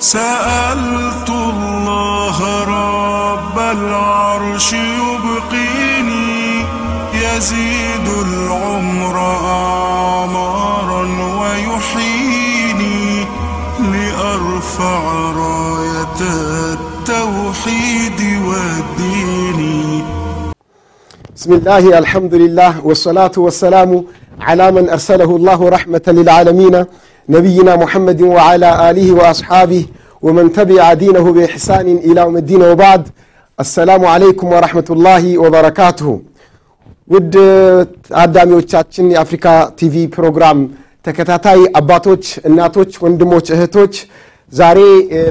سألت الله رب العرش يبقيني يزيد العمر أعمارا ويحييني لأرفع راية التوحيد والدين. بسم الله الحمد لله والصلاة والسلام على من أرسله الله رحمة للعالمين. نبينا محمد وعلى آله وأصحابه ومن تبع دينه بإحسان إلى يوم الدين وبعد። السلام عليكم ورحمة الله وبركاته። ውድ ታዳሚዎቻችን የአፍሪካ ቲቪ ፕሮግራም ተከታታይ አባቶች እናቶች ወንድሞች እህቶች ዛሬ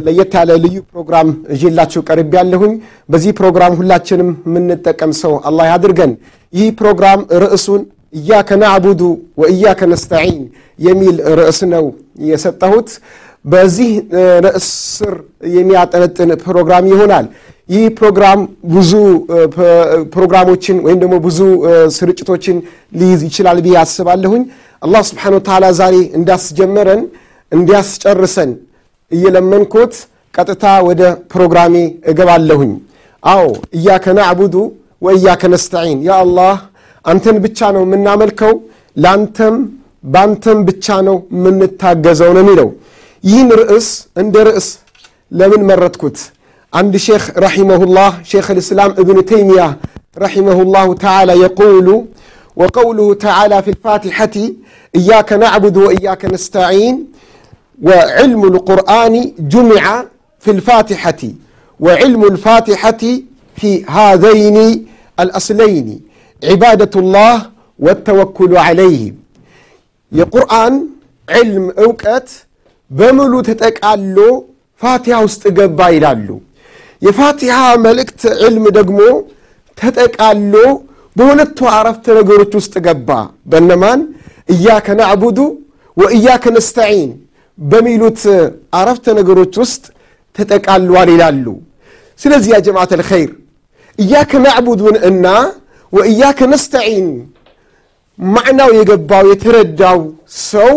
ለየት ያለ ልዩ ፕሮግራም ይዤላችሁ የቀረብ ያለሁኝ በዚህ ፕሮግራም ሁላችንም የምንጠቀም ሰው አላ አድርገን ይህ ፕሮግራም ርዕሱን እያከ ናዕቡዱ ወእያከ ነስተዒን የሚል ርዕስ ነው የሰጠሁት። በዚህ ርዕስ ስር የሚያጠነጥን ፕሮግራም ይሆናል። ይህ ፕሮግራም ብዙ ፕሮግራሞችን ወይም ደግሞ ብዙ ስርጭቶችን ሊይዝ ይችላል ብዬ አስባለሁኝ። አላህ ስብሓነ ወተዓላ ዛሬ እንዳስጀመረን እንዲያስጨርሰን እየለመንኮት ቀጥታ ወደ ፕሮግራሜ እገባለሁኝ። አዎ እያከ ናዕቡዱ ወእያከ ነስተዒን፣ ያ አላህ አንተን ብቻ ነው የምናመልከው፣ ለአንተም በአንተም ብቻ ነው የምንታገዘው ነው የሚለው። ይህን ርዕስ እንደ ርዕስ ለምን መረጥኩት? عند شيخ رحمه الله شيخ الإسلام ابن تيمية رحمه الله تعالى يقول وقوله تعالى في الفاتحة إياك نعبد وإياك نستعين وعلم القرآن جمع في الفاتحة وعلم الفاتحة في هذين الأصلين عبادة الله والتوكل عليه የቁርአን ዕልም እውቀት በሙሉ ተጠቃሎ ፋቲሃ ውስጥ ገባ ይላሉ። የፋቲሃ መልእክት ዕልም ደግሞ ተጠቃሎ በሁለቱ አረፍተ ነገሮች ውስጥ ገባ። በነማን እያከ ናዕቡዱ ወእያከ ነስተዒን በሚሉት አረፍተ ነገሮች ውስጥ ተጠቃሏል ይላሉ። ስለዚህ ያ ጀማዓት አልኸይር እያከ ናዕቡዱን እና ወእያከ ነስተዒን ማዕናው የገባው የተረዳው ሰው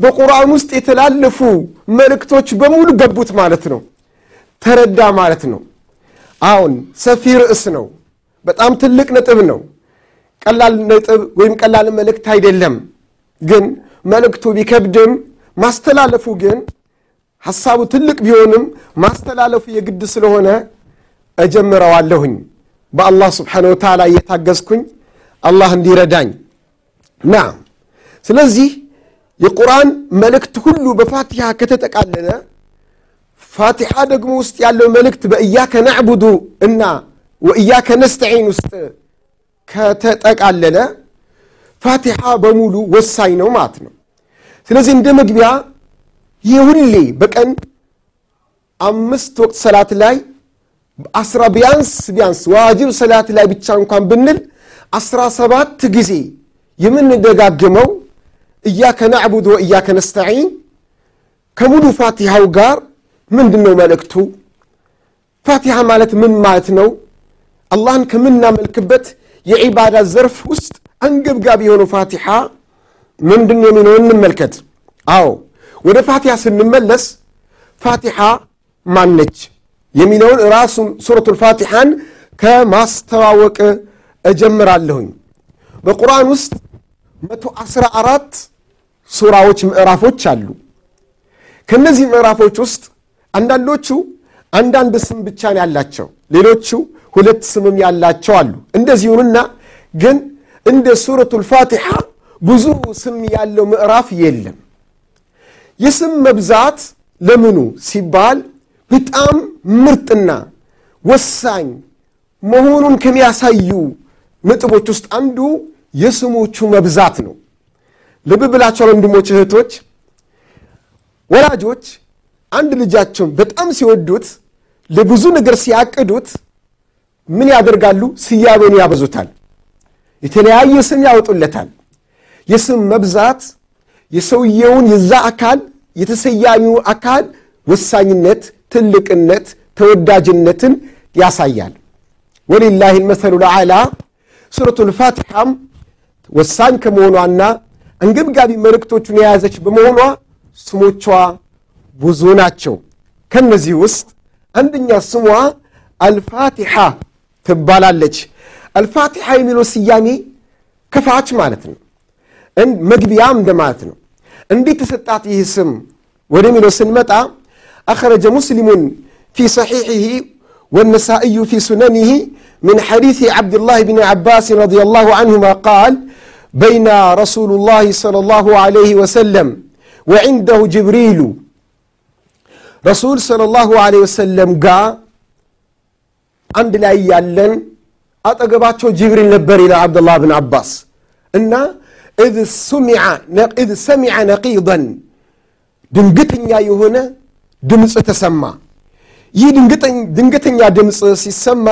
በቁርአን ውስጥ የተላለፉ መልእክቶች በሙሉ ገቡት ማለት ነው። ተረዳ ማለት ነው። አሁን ሰፊ ርዕስ ነው። በጣም ትልቅ ነጥብ ነው። ቀላል ነጥብ ወይም ቀላል መልእክት አይደለም። ግን መልእክቱ ቢከብድም ማስተላለፉ ግን ሐሳቡ ትልቅ ቢሆንም ማስተላለፉ የግድ ስለሆነ እጀምረዋለሁኝ በአላህ ስብሓነ ወተዓላ እየታገዝኩኝ አላህ እንዲረዳኝ ና ስለዚህ የቁርአን መልእክት ሁሉ በፋቲሓ ከተጠቃለለ ፋቲሓ ደግሞ ውስጥ ያለው መልእክት በእያከ ናዕቡዱ እና ወእያከ ነስተዒን ውስጥ ከተጠቃለለ ፋቲሓ በሙሉ ወሳኝ ነው ማለት ነው። ስለዚህ እንደ መግቢያ ይህ ሁሌ በቀን አምስት ወቅት ሰላት ላይ አስራ ቢያንስ ቢያንስ ዋጅብ ሰላት ላይ ብቻ እንኳን ብንል አስራ ሰባት ጊዜ የምንደጋግመው እያከ ናዕቡድ ወእያከ ነስተዒን ከሙሉ ፋቲሃው ጋር ምንድን ነው መልእክቱ? ፋቲሃ ማለት ምን ማለት ነው? አላህን ከምናመልክበት የዒባዳ ዘርፍ ውስጥ አንገብጋቢ የሆነው ፋቲሓ ምንድን ነው የሚለው እንመልከት። አዎ ወደ ፋቲሃ ስንመለስ ፋቲሓ ማነች የሚለውን ራሱን ሱረቱል ፋቲሓን ከማስተዋወቅ እጀምራለሁኝ። በቁርአን ውስጥ መቶ አስራ አራት ሱራዎች ምዕራፎች አሉ። ከእነዚህ ምዕራፎች ውስጥ አንዳንዶቹ አንዳንድ ስም ብቻ ነው ያላቸው፣ ሌሎቹ ሁለት ስምም ያላቸው አሉ። እንደዚሁንና ግን እንደ ሱረቱል ፋቲሓ ብዙ ስም ያለው ምዕራፍ የለም። የስም መብዛት ለምኑ ሲባል በጣም ምርጥና ወሳኝ መሆኑን ከሚያሳዩ ነጥቦች ውስጥ አንዱ የስሞቹ መብዛት ነው። ልብ ብላቸው ወንድሞች፣ እህቶች፣ ወላጆች አንድ ልጃቸውን በጣም ሲወዱት ለብዙ ነገር ሲያቅዱት ምን ያደርጋሉ? ስያሜን ያበዙታል። የተለያየ ስም ያወጡለታል። የስም መብዛት የሰውየውን የዛ አካል የተሰያሚው አካል ወሳኝነት፣ ትልቅነት፣ ተወዳጅነትን ያሳያል። ወሊላህ ልመሰሉ ለዓላ ሱረቱል ፋቲሓም ወሳኝ ከመሆኗና አንገብጋቢ መልእክቶቹን የያዘች በመሆኗ ስሞቿ ብዙ ናቸው። ከነዚህ ውስጥ አንደኛ ስሟ አልፋቲሓ ትባላለች። አልፋቲሓ የሚለው ስያሜ ከፋች ማለት ነው፣ መግቢያም እንደማለት ነው። እንዴት ተሰጣት ይህ ስም ወደሚለው ስንመጣ أخرج مسلم في صحيحه والنسائي في سننه من حديث عبد الله بن عباس رضي الله عنهما قال بين رسول الله صلى الله عليه وسلم وعنده جبريل. رسول صلى الله عليه وسلم قال عند لا يعلن أتقبعته جبريل نبري إلى عبد الله بن عباس. إن إذ سمع إذ سمع نقيضا دنقتن يا يهنا ድምፅ ተሰማ ይህ ድንገተኛ ድምፅ ሲሰማ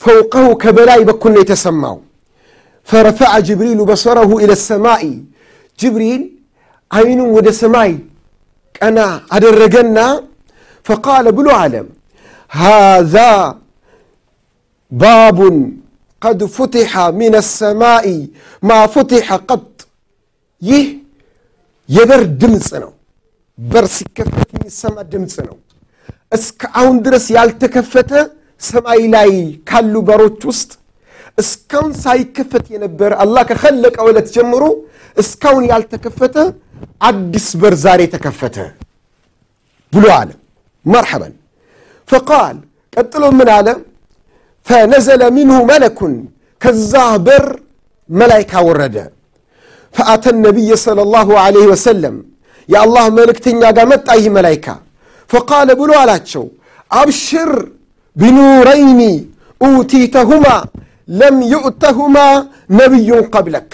ፈውቀሁ ከበላይ በኩል ነው የተሰማው ፈረፈዐ ጅብሪሉ በሰረሁ ኢለ ሰማይ ጅብሪል አይኑን ወደ ሰማይ ቀና አደረገና ፈቃለ ብሎ አለ ሃዛ ባቡን ቀድ ፉትሐ ሚን ሰማይ ማ ፉትሐ ቀጥ ይህ የበር ድምፅ ነው برس كفت يسمى دمسنو اسك اون درس يالتكفت سما إلهي كالو بارو توست اسكون ساي كفت ينبر الله كخلق اولا تجمرو اسكون يالتكفت عدس برزاري تكفت بلو عالم مرحبا فقال قتلوا من عالم فنزل منه ملك كالزهبر ملايكة وردة فأتى النبي صلى الله عليه وسلم የአላህ መልእክተኛ ጋር መጣ ይህ መላይካ። ፈቃለ ብሎ አላቸው አብሽር ቢኑረይኒ ኡቲተሁማ ለም ዩእተሁማ ነቢዩን ቀብለክ.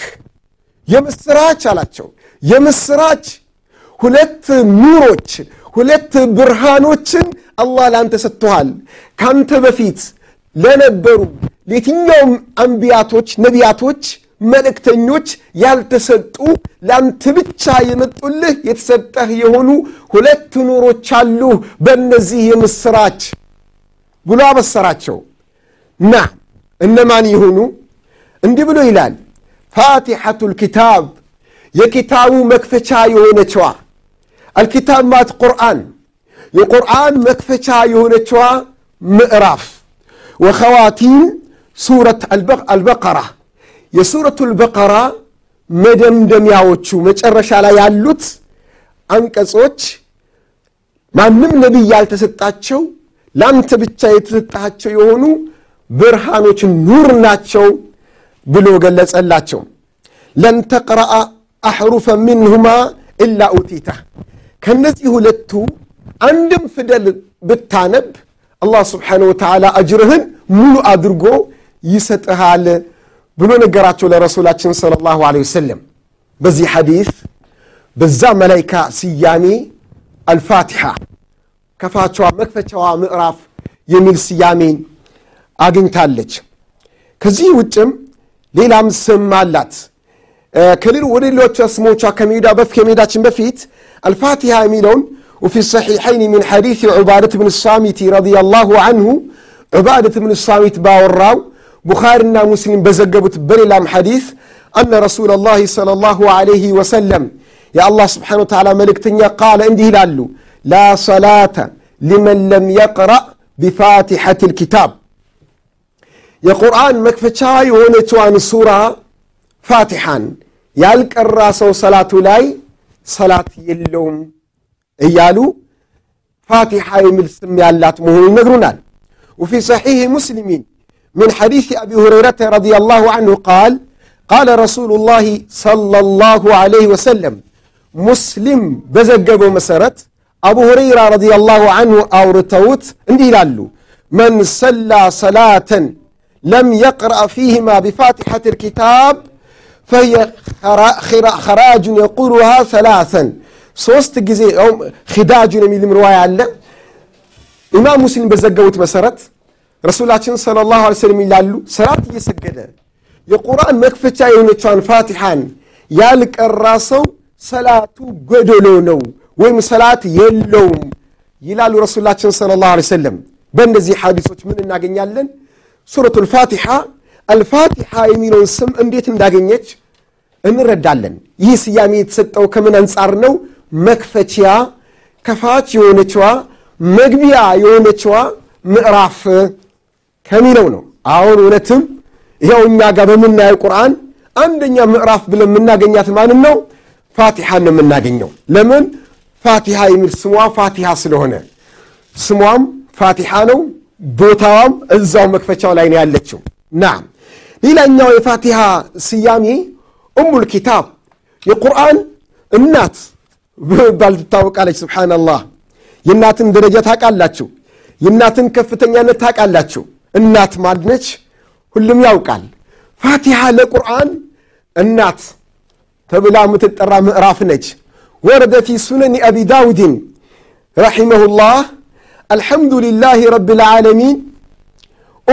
የምስራች አላቸው የምስራች ሁለት ኑሮች ሁለት ብርሃኖችን አላህ ለአንተ ሰጥቶሃል። ከአንተ በፊት ለነበሩ ለየትኛውም አንቢያቶች ነቢያቶች መልእክተኞች ያልተሰጡ ለአንተ ብቻ የመጡልህ የተሰጠህ የሆኑ ሁለት ኑሮች አሉ በእነዚህ የምስራች ብሎ አበሰራቸው ና እነማን ይሁኑ እንዲህ ብሎ ይላል ፋቲሐቱ ልኪታብ የኪታቡ መክፈቻ የሆነችዋ አልኪታብ ማት ቁርአን የቁርአን መክፈቻ የሆነችዋ ምዕራፍ ወኸዋቲም ሱረት አልበቀራ የሱረቱ አልበቀራ መደምደሚያዎቹ መጨረሻ ላይ ያሉት አንቀጾች ማንም ነቢይ ያልተሰጣቸው ለአንተ ብቻ የተሰጣቸው የሆኑ ብርሃኖች ኑር ናቸው ብሎ ገለጸላቸው። ለን ተቅረአ አሕሩፈ ምንሁማ ኢላ ኡቲታ ከነዚህ ሁለቱ አንድም ፊደል ብታነብ አላህ ስብሓንሁ ወተዓላ አጅርህን ሙሉ አድርጎ ይሰጥሃል ብሎ ነገራቸው ለረሱላችን ሰለላሁ ዐለይሂ ወሰለም። በዚህ ሐዲስ በዛ መላይካ ስያሜ አልፋቲሓ ከፋቸዋ መክፈቻዋ ምዕራፍ የሚል ስያሜን አግኝታለች። ከዚህ ውጭም ሌላም ስም አላት። ከሌሎ ወደ ሌሎቹ ስሞቿ ከመሄዳችን በፊት አልፋቲሃ የሚለውን وفي الصحيحين من حديث عبادة بن الصامت رضي الله عنه عبادة بن الصامت باوراو بخارنا مسلم بزقبت بللام حديث أن رسول الله صلى الله عليه وسلم يا الله سبحانه وتعالى ملكتنيا قال عندي لالو لا صلاة لمن لم يقرأ بفاتحة الكتاب የቁርአን መክፈቻ የሆነችዋን ሱራ ፋቲሓን ያልቀራ ሰው ሰላቱ ላይ ሰላት የለውም እያሉ ፋቲሓ የሚል ስም ያላት መሆኑ ይነግሩናል وفي صحيح مسلم من حديث أبي هريرة رضي الله عنه قال قال رسول الله صلى الله عليه وسلم مسلم بزقبه مسرت أبو هريرة رضي الله عنه أورتوت اندي لالو من صلى صلاة لم يقرأ فيهما بفاتحة الكتاب فهي خراج يقولها ثلاثا ሶስት ጊዜ ኪዳጁን የሚልም ርዋያ አለ ኢማም ሙስሊም በዘገቡት መሰረት ረሱላችን ስለ ላሁ ሰለም ይላሉ ሰላት እየሰገደ የቁርአን መክፈቻ የሆነቿን ፋቲሓን ያልቀራ ሰው ሰላቱ ጎደሎ ነው ወይም ሰላት የለውም ይላሉ ረሱላችን ስለ ላሁ ሰለም በእነዚህ ሐዲሶች ምን እናገኛለን? ሱረቱ ልፋቲሓ አልፋቲሓ የሚለውን ስም እንዴት እንዳገኘች እንረዳለን። ይህ ስያሜ የተሰጠው ከምን አንጻር ነው? መክፈቻ ከፋች የሆነችዋ መግቢያ የሆነችዋ ምዕራፍ ከሚለው ነው። አሁን እውነትም ይኸው እኛ ጋር በምናየው ቁርአን አንደኛ ምዕራፍ ብለን የምናገኛት ማንን ነው? ፋቲሓን ነው የምናገኘው። ለምን? ፋቲሓ የሚል ስሟ ፋቲሓ ስለሆነ። ስሟም ፋቲሓ ነው ቦታዋም እዛው መክፈቻው ላይ ነው ያለችው። ናም። ሌላኛው የፋቲሓ ስያሜ እሙል ኪታብ። የቁርአን እናት በመባል ትታወቃለች። ስብሓናላህ የእናትን ደረጃ ታውቃላችሁ? የእናትን ከፍተኛነት ታውቃላችሁ እናት ማድነች ሁሉም ያውቃል ፋቲሓ ለቁርአን እናት ተብላ የምትጠራ ምዕራፍ ነች ወረደ ፊ ሱነን አቢ ዳውድን رحمه الله الحمد لله رب العالمين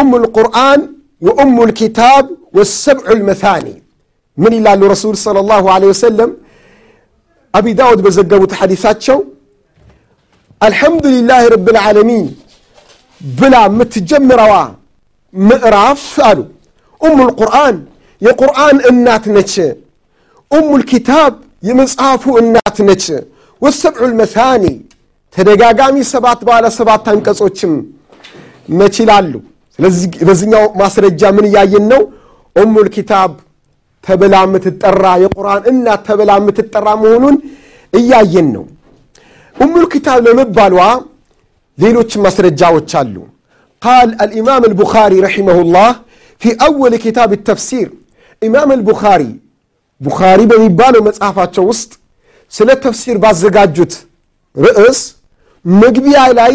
أم القرآن وأم الكتاب والسبع المثاني من إلا الرسول صلى الله عليه وسلم أبي داود بزقبوا حديثات شو الحمد لله رب العالمين ብላ የምትጀምረዋ ምዕራፍ አሉ። ኡሙ ልቁርአን የቁርአን እናት ነች። ኡሙ ልኪታብ የመጽሐፉ እናት ነች። ወሰብዑ ልመሳኒ ተደጋጋሚ ሰባት ባለ ሰባት አንቀጾችም ነች ይላሉ። በዚኛው ማስረጃ ምን እያየን ነው? ኡሙ ልኪታብ ተብላ የምትጠራ የቁርአን እናት ተብላ የምትጠራ መሆኑን እያየን ነው። ኡሙል ኪታብ ለመባሏ ሌሎች ማስረጃዎች አሉ ቃል አልኢማም አልቡኻሪ ረሒመሁላህ ፊ አወል ኪታብ ተፍሲር ኢማም አልቡኻሪ ቡኻሪ በሚባለው መጽሐፋቸው ውስጥ ስለ ተፍሲር ባዘጋጁት ርዕስ መግቢያ ላይ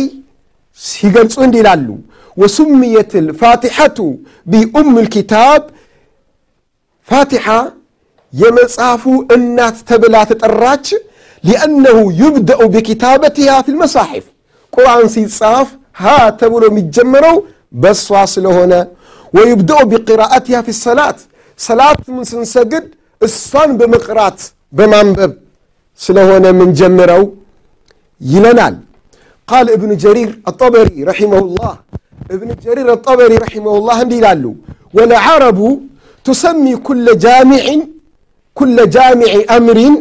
ሲገልጹ እንዲህ ይላሉ ወሱምየት ልፋቲሐቱ ቢኡም ልኪታብ ፋቲሓ የመጽሐፉ እናት ተብላ ተጠራች ሊአነሁ ዩብደኡ ቢኪታበትሃ ፊ ልመሳሒፍ ቁርአን ሲጻፍ ሃ ተብሎ የሚጀመረው በእሷ ስለሆነ ወዩብደኡ ቢቅራአትሃ ፊ ሰላት ሰላት ምን ስንሰግድ እሷን በመቅራት በማንበብ ስለሆነ ምንጀምረው ይለናል ቃል እብኑ ጀሪር አጠበሪ ረሒመሁላህ እብኑ ጀሪር አጠበሪ ረሒመሁላህ እንዲህ ይላሉ ወለዓረቡ ትሰሚ ኩለ ጃሚዕን ኩለ ጃሚዕ አምሪን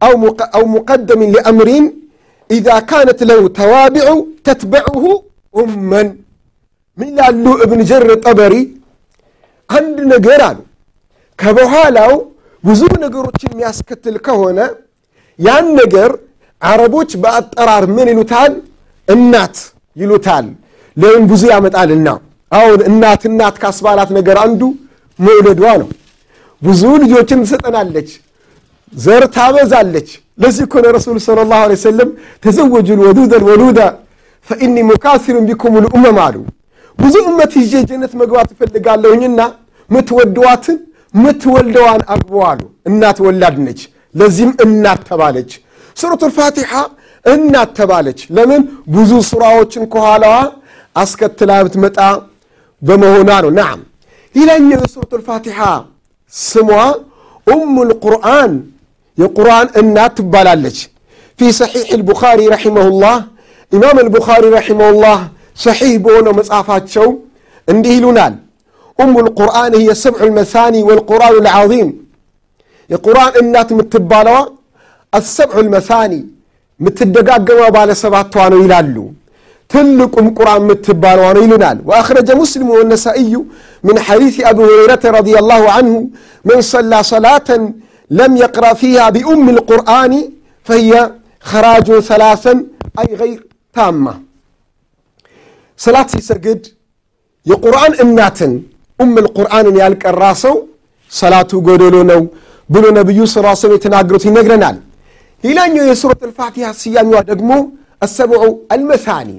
أو مقدم لأمر إذا كانت له توابع تتبعه أما من لالو ابن جر الطبري عند نجران كبهالاو ብዙ ነገሮችን የሚያስከትል ከሆነ ያን ነገር አረቦች በአጠራር ምን ይሉታል እናት ይሉታል ለምን ብዙ ያመጣልና አሁን እናት እናት ካስባላት ነገር አንዱ መውለዷ ነው ብዙ ልጆችን ትሰጠናለች ዘር ታበዛለች። ለዚህ እኮ ነው ረሱሉ ስለ ላሁ ለ ሰለም ተዘወጁ ልወዱደ ልወሉዳ ፈኢኒ ሙካሲሩን ቢኩም ልኡመም አሉ። ብዙ እመት ይዤ ጀነት መግባት እፈልጋለሁኝና ምትወደዋትን ምትወልደዋን አግቡ አሉ። እናት ወላድ ነች። ለዚህም እናት ተባለች። ሱረቱ ልፋቲሓ እናት ተባለች። ለምን? ብዙ ሱራዎችን ከኋላዋ አስከትላ ብትመጣ በመሆኗ ነው። ናም። ሌላኛው የሱረቱ ልፋቲሓ ስሟ ኡሙ ልቁርአን يقران ان تبالالج في صحيح البخاري رحمه الله امام البخاري رحمه الله صحيح بون مصافات شو عندي لونال ام القران هي سبع المثاني والقران العظيم يقران ان تبالوا السبع المثاني متدقاقوا بالا سبع توانو يلالو تلكم القران متبالوا يلونال واخرج مسلم والنسائي من حديث ابي هريره رضي الله عنه من صلى صلاه ለም የቅራ ፊሃ ቢኡም ልቁርአኒ ፈህየ ከራጁን ሰላሰን አይ ገይር ታማ ሰላት ሲሰግድ የቁርአን እናትን ኡም ልቁርአንን ያልቀራ ሰው ሰላቱ ጎደሎ ነው ብሎ ነቢዩ ስ ስም የተናገሩት ይነግረናል። ሌላኛው የሱረት ልፋቲሃ ስያሜዋ ደግሞ አሰብዑ አልመሳኒ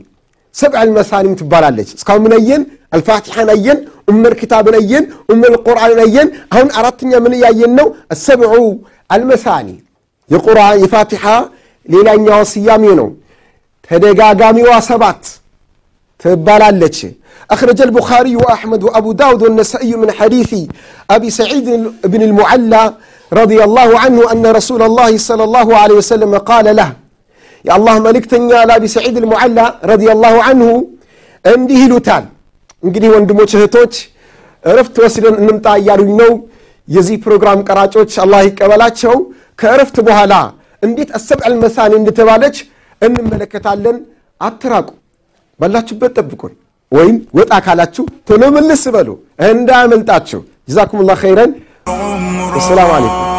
ሰብዕ አልመሳኒ ትባላለች። እስካሁን ምነየን አልፋቲሓን አየን ኡመል ኪታብን አየን ኡመል ቁርአንን አየን አሁን አራተኛ ምን እያየን ነው አሰብዑ አልመሳኒ የቁርአን የፋቲሓ ሌላኛዋ ስያሜ ነው ተደጋጋሚዋ ሰባት ትባላለች أخرج البخاري وأحمد وأبو داود والنسائي من حديث أبي سعيد بن المعلى رضي الله عنه أن رسول الله صلى الله عليه وسلم قال له يا الله ملك تنيا لأبي سعيد المعلى رضي الله عنه እንዲህ ይሉታል እንግዲህ ወንድሞች እህቶች እረፍት ወስደን እንምጣ እያሉኝ ነው። የዚህ ፕሮግራም ቀራጮች አላህ ይቀበላቸው። ከእረፍት በኋላ እንዴት አሰብዐል መሳኒ እንደተባለች እንመለከታለን። አትራቁ፣ ባላችሁበት ጠብቁን። ወይም ወጣ ካላችሁ ቶሎ ምልስ በሉ እንዳያመልጣችሁ። ጀዛኩም ላ ኸይረን። ሰላም አለይኩም